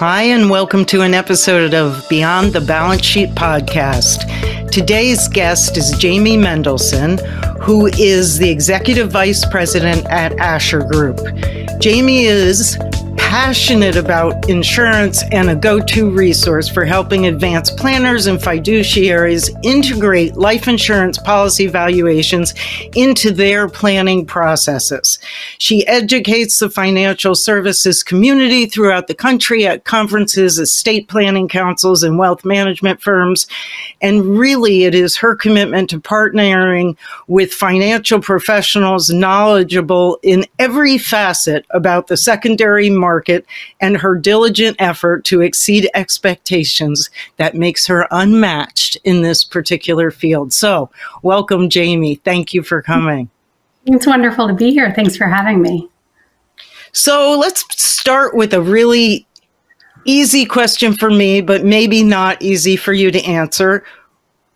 Hi, and welcome to an episode of Beyond the Balance Sheet podcast. Today's guest is Jamie Mendelsohn, who is the Executive Vice President at Ashar Group. Jamie is passionate about insurance and a go to resource for helping advance planners and fiduciaries integrate life insurance policy valuations into their planning processes. She educates the financial services community throughout the country at conferences, estate planning councils, and wealth management firms. And really, it is her commitment to partnering with financial professionals knowledgeable in every facet about the secondary market market and her diligent effort to exceed expectations that makes her unmatched in this particular field. So, welcome, Jamie. Thank you for coming. It's wonderful to be here. Thanks for having me. So, let's start with a really easy question for me, but maybe not easy for you to answer.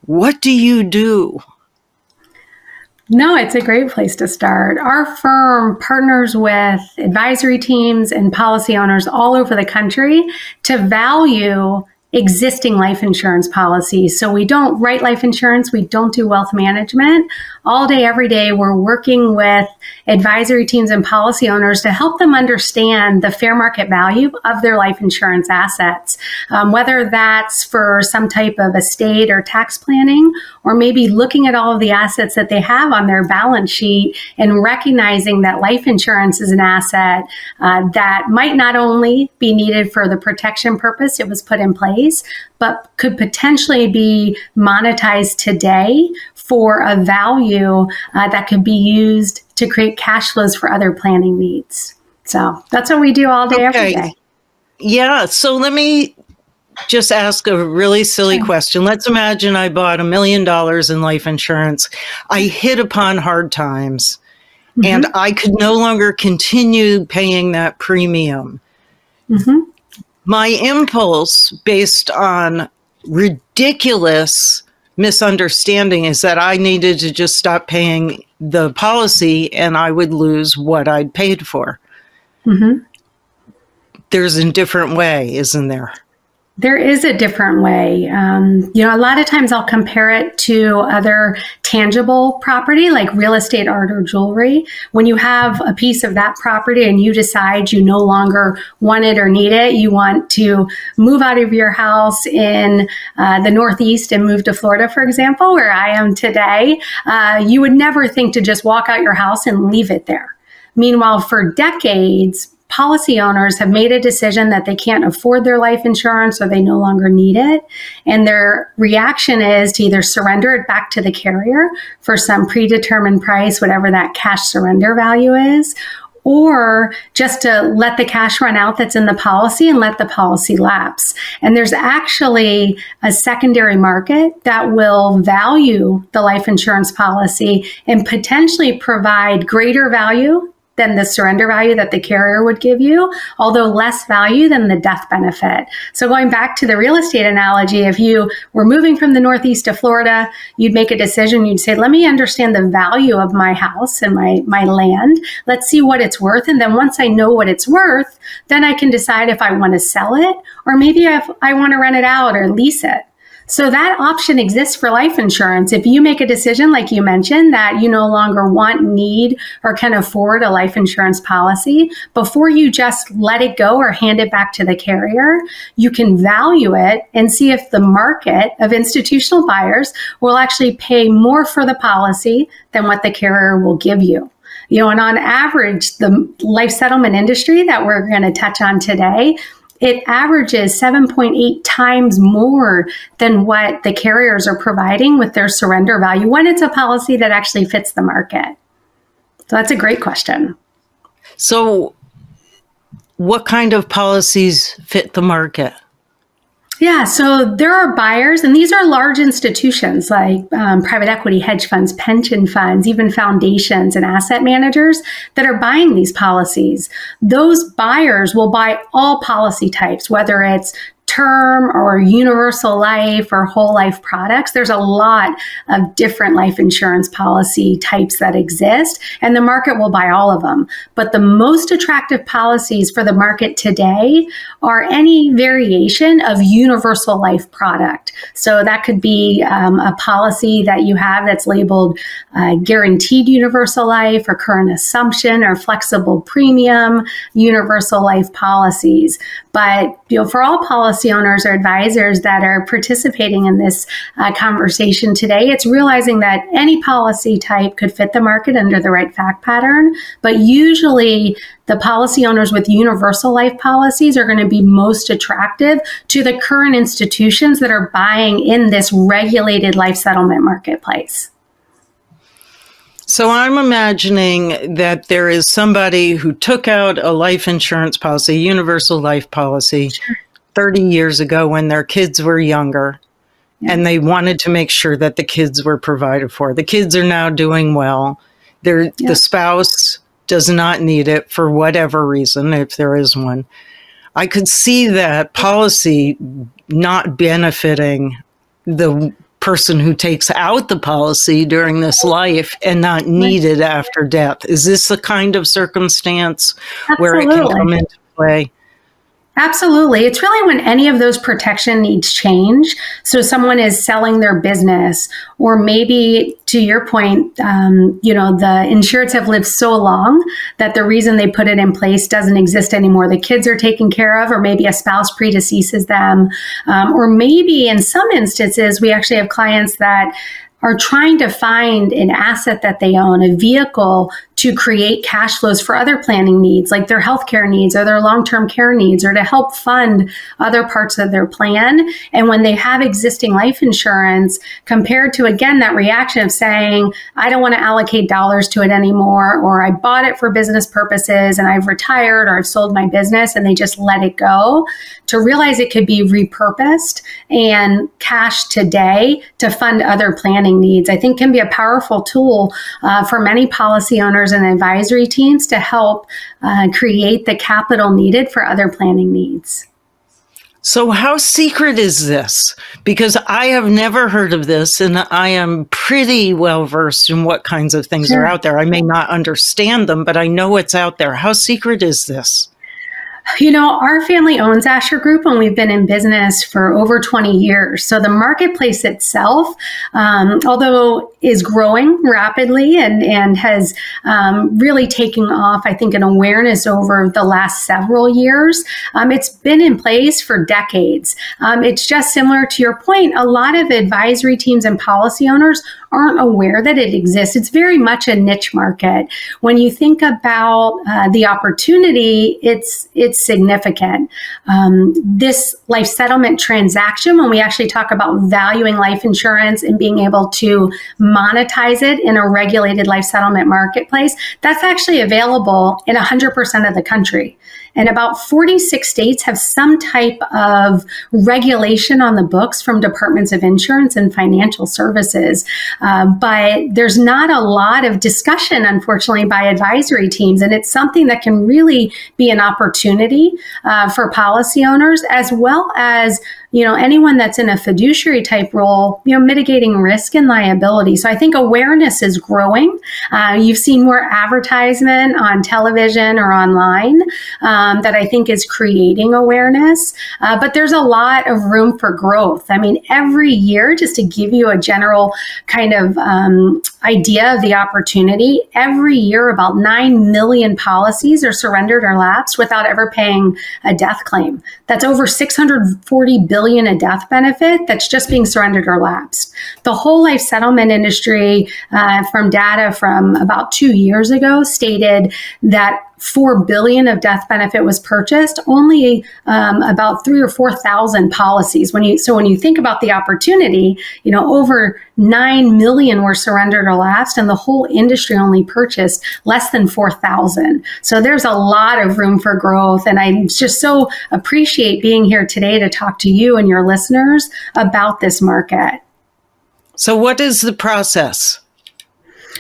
What do you do? No, it's a great place to start. Our firm partners with advisory teams and policy owners all over the country to value existing life insurance policies. So we don't write life insurance, we don't do wealth management. All day, every day, we're working with advisory teams and policy owners to help them understand the fair market value of their life insurance assets, um, whether that's for some type of estate or tax planning, or maybe looking at all of the assets that they have on their balance sheet and recognizing that life insurance is an asset uh, that might not only be needed for the protection purpose it was put in place, but could potentially be monetized today for a value uh, that could be used to create cash flows for other planning needs. So that's what we do all day, okay. every day. Yeah. So let me just ask a really silly sure. question. Let's imagine I bought a million dollars in life insurance. I hit upon hard times mm-hmm. and I could no longer continue paying that premium. Mm-hmm. My impulse, based on ridiculous misunderstanding, is that I needed to just stop paying the policy and I would lose what I'd paid for. Mm-hmm. There's a different way, isn't there? There is a different way. Um, you know, a lot of times I'll compare it to other tangible property like real estate, art, or jewelry. When you have a piece of that property and you decide you no longer want it or need it, you want to move out of your house in uh, the Northeast and move to Florida, for example, where I am today, uh, you would never think to just walk out your house and leave it there. Meanwhile, for decades, policy owners have made a decision that they can't afford their life insurance or they no longer need it. And their reaction is to either surrender it back to the carrier for some predetermined price, whatever that cash surrender value is, or just to let the cash run out that's in the policy and let the policy lapse. And there's actually a secondary market that will value the life insurance policy and potentially provide greater value than the surrender value that the carrier would give you, although less value than the death benefit. So going back to the real estate analogy, if you were moving from the Northeast to Florida, you'd make a decision. You'd say, let me understand the value of my house and my, my land. Let's see what it's worth. And then once I know what it's worth, then I can decide if I want to sell it or maybe if I want to rent it out or lease it. So that option exists for life insurance. If you make a decision, like you mentioned, that you no longer want, need, or can afford a life insurance policy, before you just let it go or hand it back to the carrier, you can value it and see if the market of institutional buyers will actually pay more for the policy than what the carrier will give you you know, and on average, the life settlement industry that we're going to touch on today it averages 7.8 times more than what the carriers are providing with their surrender value when it's a policy that actually fits the market. So that's a great question. So, what kind of policies fit the market? Yeah, so there are buyers, and these are large institutions like um, private equity, hedge funds, pension funds, even foundations and asset managers that are buying these policies. Those buyers will buy all policy types, whether it's term or universal life or whole life products. There's a lot of different life insurance policy types that exist, and the market will buy all of them. But the most attractive policies for the market today are any variation of universal life product. So that could be um, a policy that you have that's labeled uh, guaranteed universal life or current assumption or flexible premium universal life policies. But you know, for all policy owners or advisors that are participating in this uh, conversation today, it's realizing that any policy type could fit the market under the right fact pattern. But usually, the policy owners with universal life policies are going to be most attractive to the current institutions that are buying in this regulated life settlement marketplace. So I'm imagining that there is somebody who took out a life insurance policy, a universal life policy, sure. 30 years ago when their kids were younger. Yeah. And they wanted to make sure that the kids were provided for. The kids are now doing well. Yeah. The spouse does not need it for whatever reason, if there is one. I could see that policy not benefiting the person who takes out the policy during this life and not needed after death. Is this the kind of circumstance Absolutely. where it can come into play? Absolutely. It's really when any of those protection needs change. So someone is selling their business, or maybe to your point, um, you know, the insureds have lived so long that the reason they put it in place doesn't exist anymore. The kids are taken care of, or maybe a spouse predeceases them. Um, or maybe in some instances, we actually have clients that are trying to find an asset that they own, a vehicle to create cash flows for other planning needs, like their healthcare needs or their long term care needs, or to help fund other parts of their plan. And when they have existing life insurance, compared to again that reaction of saying, I don't want to allocate dollars to it anymore, or I bought it for business purposes and I've retired or I've sold my business and they just let it go, to realize it could be repurposed and cash today to fund other planning needs, I think can be a powerful tool uh, for many policy owners and advisory teams to help uh, create the capital needed for other planning needs. So, how secret is this? Because I have never heard of this, and I am pretty well versed in what kinds of things sure. are out there. I may not understand them, but I know it's out there. How secret is this? You know, our family owns Ashar Group and we've been in business for over 20 years. So the marketplace itself, um, although is growing rapidly and, and has um, really taken off, I think, an awareness over the last several years, um, it's been in place for decades. Um, it's just similar to your point. A lot of advisory teams and policy owners aren't aware that it exists. It's very much a niche market. When you think about uh, the opportunity, it's it's significant. Um, this life settlement transaction, when we actually talk about valuing life insurance and being able to monetize it in a regulated life settlement marketplace, that's actually available in 100% of the country. And about 46 states have some type of regulation on the books from departments of insurance and financial services. Uh, but there's not a lot of discussion, unfortunately, by advisory teams. And it's something that can really be an opportunity uh, for policy owners as well as you know, anyone that's in a fiduciary type role, you know, mitigating risk and liability. So I think awareness is growing. Uh, you've seen more advertisement on television or online um, that I think is creating awareness. Uh, but there's a lot of room for growth. I mean, every year, just to give you a general kind of um, idea of the opportunity, every year about 9 million policies are surrendered or lapsed without ever paying a death claim. That's over 640 billion a death benefit that's just being surrendered or lapsed. The whole life settlement industry, uh, from data from about two years ago, stated that 4 billion of death benefit was purchased only um, about 3 or 4000 policies when you so when you think about the opportunity you know over 9 million were surrendered or lapsed and the whole industry only purchased less than 4,000. So there's a lot of room for growth. And I just so appreciate being here today to talk to you and your listeners about this market. So, what is the process?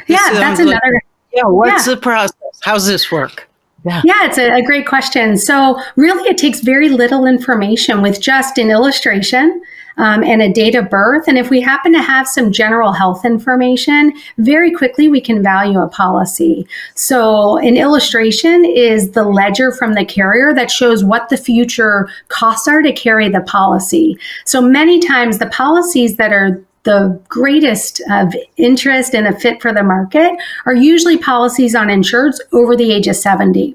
Yeah, that's like, another. Yeah, what's yeah. the process? How's this work? Yeah. yeah, it's a, a, great question. So, really, it takes very little information with just an illustration um, and a date of birth. And if we happen to have some general health information, very quickly we can value a policy. So, an illustration is the ledger from the carrier that shows what the future costs are to carry the policy. So, many times the policies that are the greatest of interest and a fit for the market are usually policies on insureds over the age of 70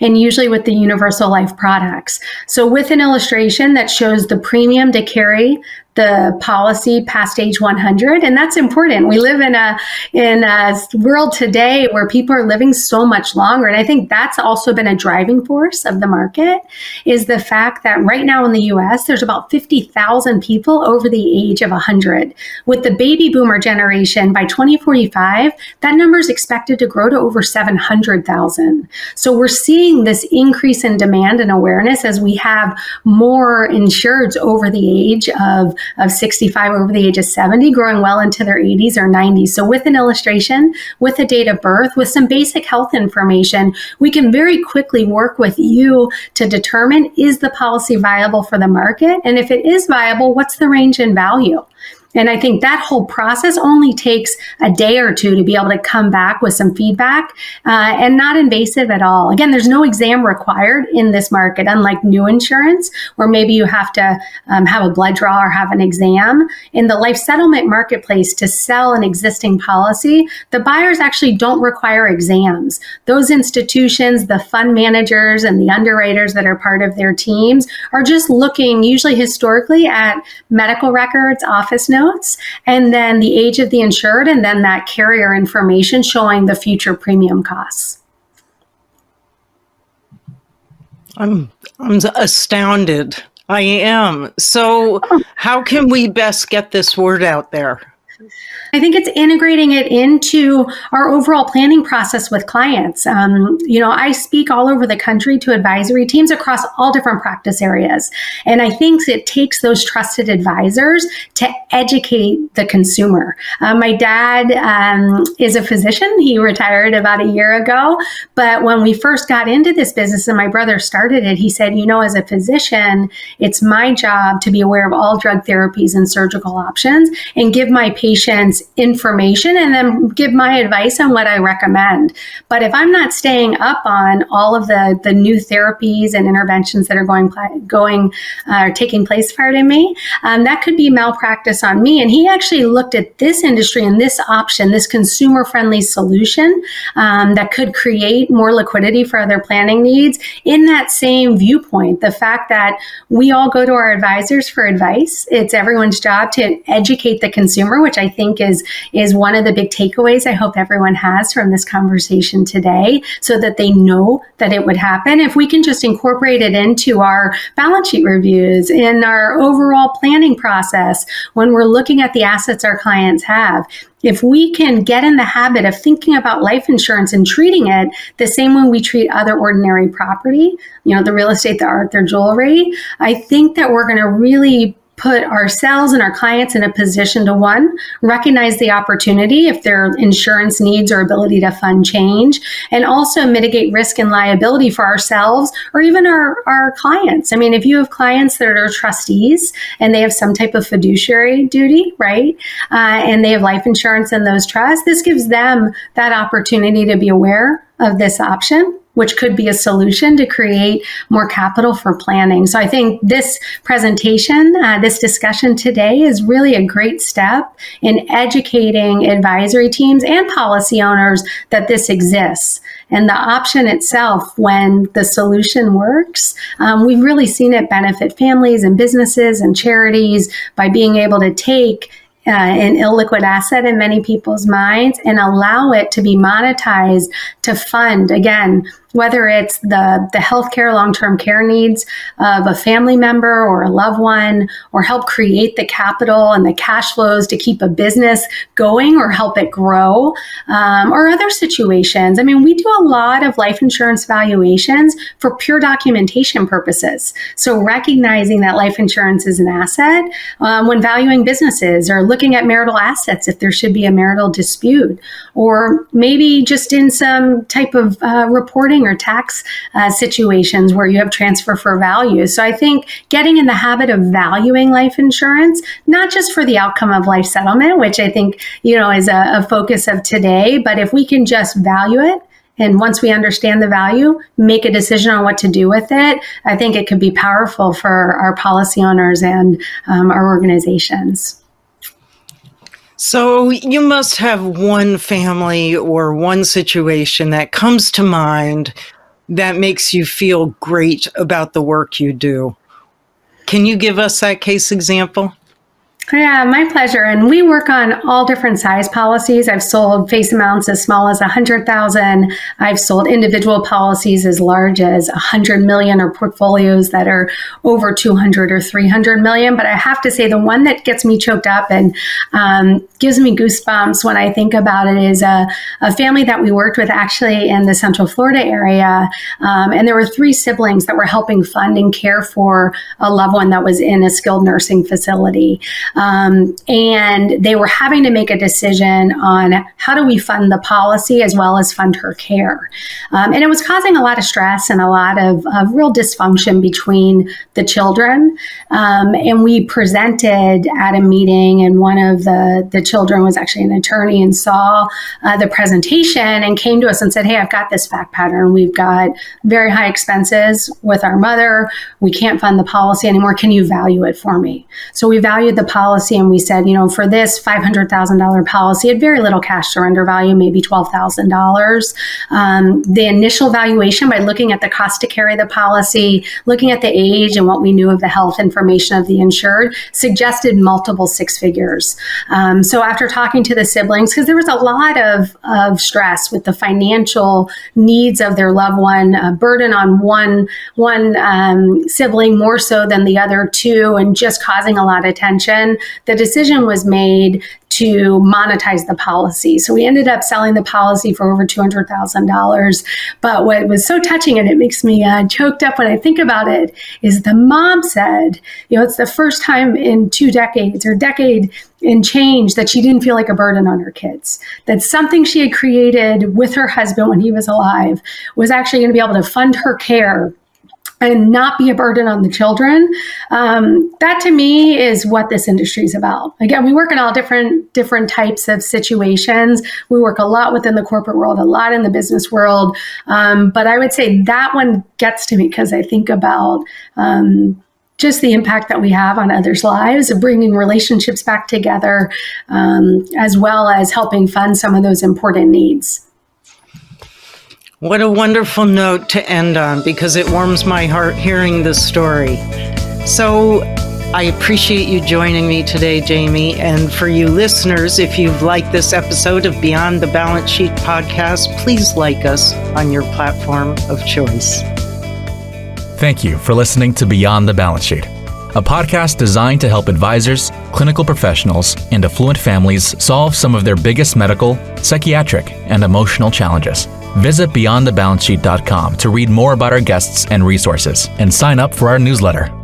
and usually with the universal life products. So with an illustration that shows the premium to carry the policy past age 100 and that's important. We live in a in a world today where people are living so much longer and i think that's also been a driving force of the market is the fact that right now in the us there's about 50,000 people over the age of 100 with the baby boomer generation by 2045 that number is expected to grow to over 700,000 so we're seeing this increase in demand and awareness as we have more insureds over the age of of 65 over the age of 70, growing well into their 80s or 90s. So, with an illustration, with a date of birth, with some basic health information, we can very quickly work with you to determine is the policy viable for the market? And if it is viable, what's the range in value? And I think that whole process only takes a day or two to be able to come back with some feedback uh, and not invasive at all. Again, there's no exam required in this market, unlike new insurance, where maybe you have to um, have a blood draw or have an exam. In the life settlement marketplace, to sell an existing policy, the buyers actually don't require exams. Those institutions, the fund managers, and the underwriters that are part of their teams are just looking, usually historically, at medical records, office notes notes, and then the age of the insured, and then that carrier information showing the future premium costs. I'm I'm astounded. I am. So, oh. how can we best get this word out there? I think it's integrating it into our overall planning process with clients. Um, you know, I speak all over the country to advisory teams across all different practice areas. And I think it takes those trusted advisors to educate the consumer. Uh, my dad um, is a physician. He retired about a year ago. But when we first got into this business and my brother started it, he said, you know, as a physician, it's my job to be aware of all drug therapies and surgical options and give my patients information and then give my advice on what I recommend. But if I'm not staying up on all of the, the new therapies and interventions that are going going uh, taking place, pardon me, um, that could be malpractice on me. And he actually looked at this industry and this option, this consumer friendly solution um, that could create more liquidity for other planning needs in that same viewpoint. The fact that we all go to our advisors for advice, it's everyone's job to educate the consumer, which think is is is one of the big takeaways I hope everyone has from this conversation today so that they know that it would happen. If we can just incorporate it into our balance sheet reviews in our overall planning process when we're looking at the assets our clients have if we can get in the habit of thinking about life insurance and treating it the same way we treat other ordinary property, you know, the real estate, the art, their jewelry, I think that we're going to really put ourselves and our clients in a position to one, recognize the opportunity if their insurance needs or ability to fund change, and also mitigate risk and liability for ourselves or even our, our clients. I mean, if you have clients that are trustees and they have some type of fiduciary duty, right, uh, and they have life insurance in those trusts, this gives them that opportunity to be aware of this option which could be a solution to create more capital for planning. So I think this presentation, uh, this discussion today is really a great step in educating advisory teams and policy owners that this exists. And the option itself, when the solution works, um, we've really seen it benefit families and businesses and charities by being able to take uh, an illiquid asset in many people's minds and allow it to be monetized to fund, again, whether it's the, the healthcare, long term care needs of a family member or a loved one, or help create the capital and the cash flows to keep a business going or help it grow, um, or other situations. I mean, we do a lot of life insurance valuations for pure documentation purposes. So, recognizing that life insurance is an asset um, when valuing businesses or looking at marital assets if there should be a marital dispute, or maybe just in some type of uh, reporting or tax uh, situations where you have transfer for value. So I think getting in the habit of valuing life insurance, not just for the outcome of life settlement, which I think, you know, is a, a focus of today, but if we can just value it and once we understand the value, make a decision on what to do with it. I think it could be powerful for our policy owners and um, our organizations. So you must have one family or one situation that comes to mind that makes you feel great about the work you do. Can you give us that case example? Yeah, my pleasure. And we work on all different size policies. I've sold face amounts as small as 100,000. I've sold individual policies as large as 100 million or portfolios that are over 200 or 300 million. But I have to say, the one that gets me choked up and um, gives me goosebumps when I think about it is a, a, family that we worked with actually in the Central Florida area. Um, and there were three siblings that were helping fund and care for a loved one that was in a skilled nursing facility. Um, and they were having to make a decision on how do we fund the policy as well as fund her care. Um, and it was causing a lot of stress and a lot of, of real dysfunction between the children. Um, and we presented at a meeting, and one of the, the children was actually an attorney and saw uh, the presentation and came to us and said, Hey, I've got this fact pattern. We've got very high expenses with our mother. We can't fund the policy anymore. Can you value it for me? So we valued the policy policy and we said, you know, for this $500,000 policy, at very little cash surrender value, maybe $12,000. Um, the initial valuation by looking at the cost to carry the policy, looking at the age and what we knew of the health information of the insured, suggested multiple six figures. Um, so after talking to the siblings, because there was a lot of, of stress with the financial needs of their loved one, a burden on one, one um, sibling more so than the other two, and just causing a lot of tension the decision was made to monetize the policy. So we ended up selling the policy for over $200,000. But what was so touching, and it makes me uh, choked up when I think about it, is the mom said, you know, it's the first time in two decades or decade in change that she didn't feel like a burden on her kids. That something she had created with her husband when he was alive was actually going to be able to fund her care and not be a burden on the children. Um, that to me is what this industry is about. Again, we work in all different different types of situations. We work a lot within the corporate world, a lot in the business world. Um, but I would say that one gets to me because I think about. Um, just the impact that we have on others' lives, of bringing relationships back together, um, as well as helping fund some of those important needs. What a wonderful note to end on because it warms my heart hearing this story. So, I appreciate you joining me today, Jamie. And for you listeners, if you've liked this episode of Beyond the Balance Sheet podcast, please like us on your platform of choice. Thank you for listening to Beyond the Balance Sheet, a podcast designed to help advisors, clinical professionals, and affluent families solve some of their biggest medical, psychiatric, and emotional challenges. Visit beyondthebalancesheet.com to read more about our guests and resources and sign up for our newsletter.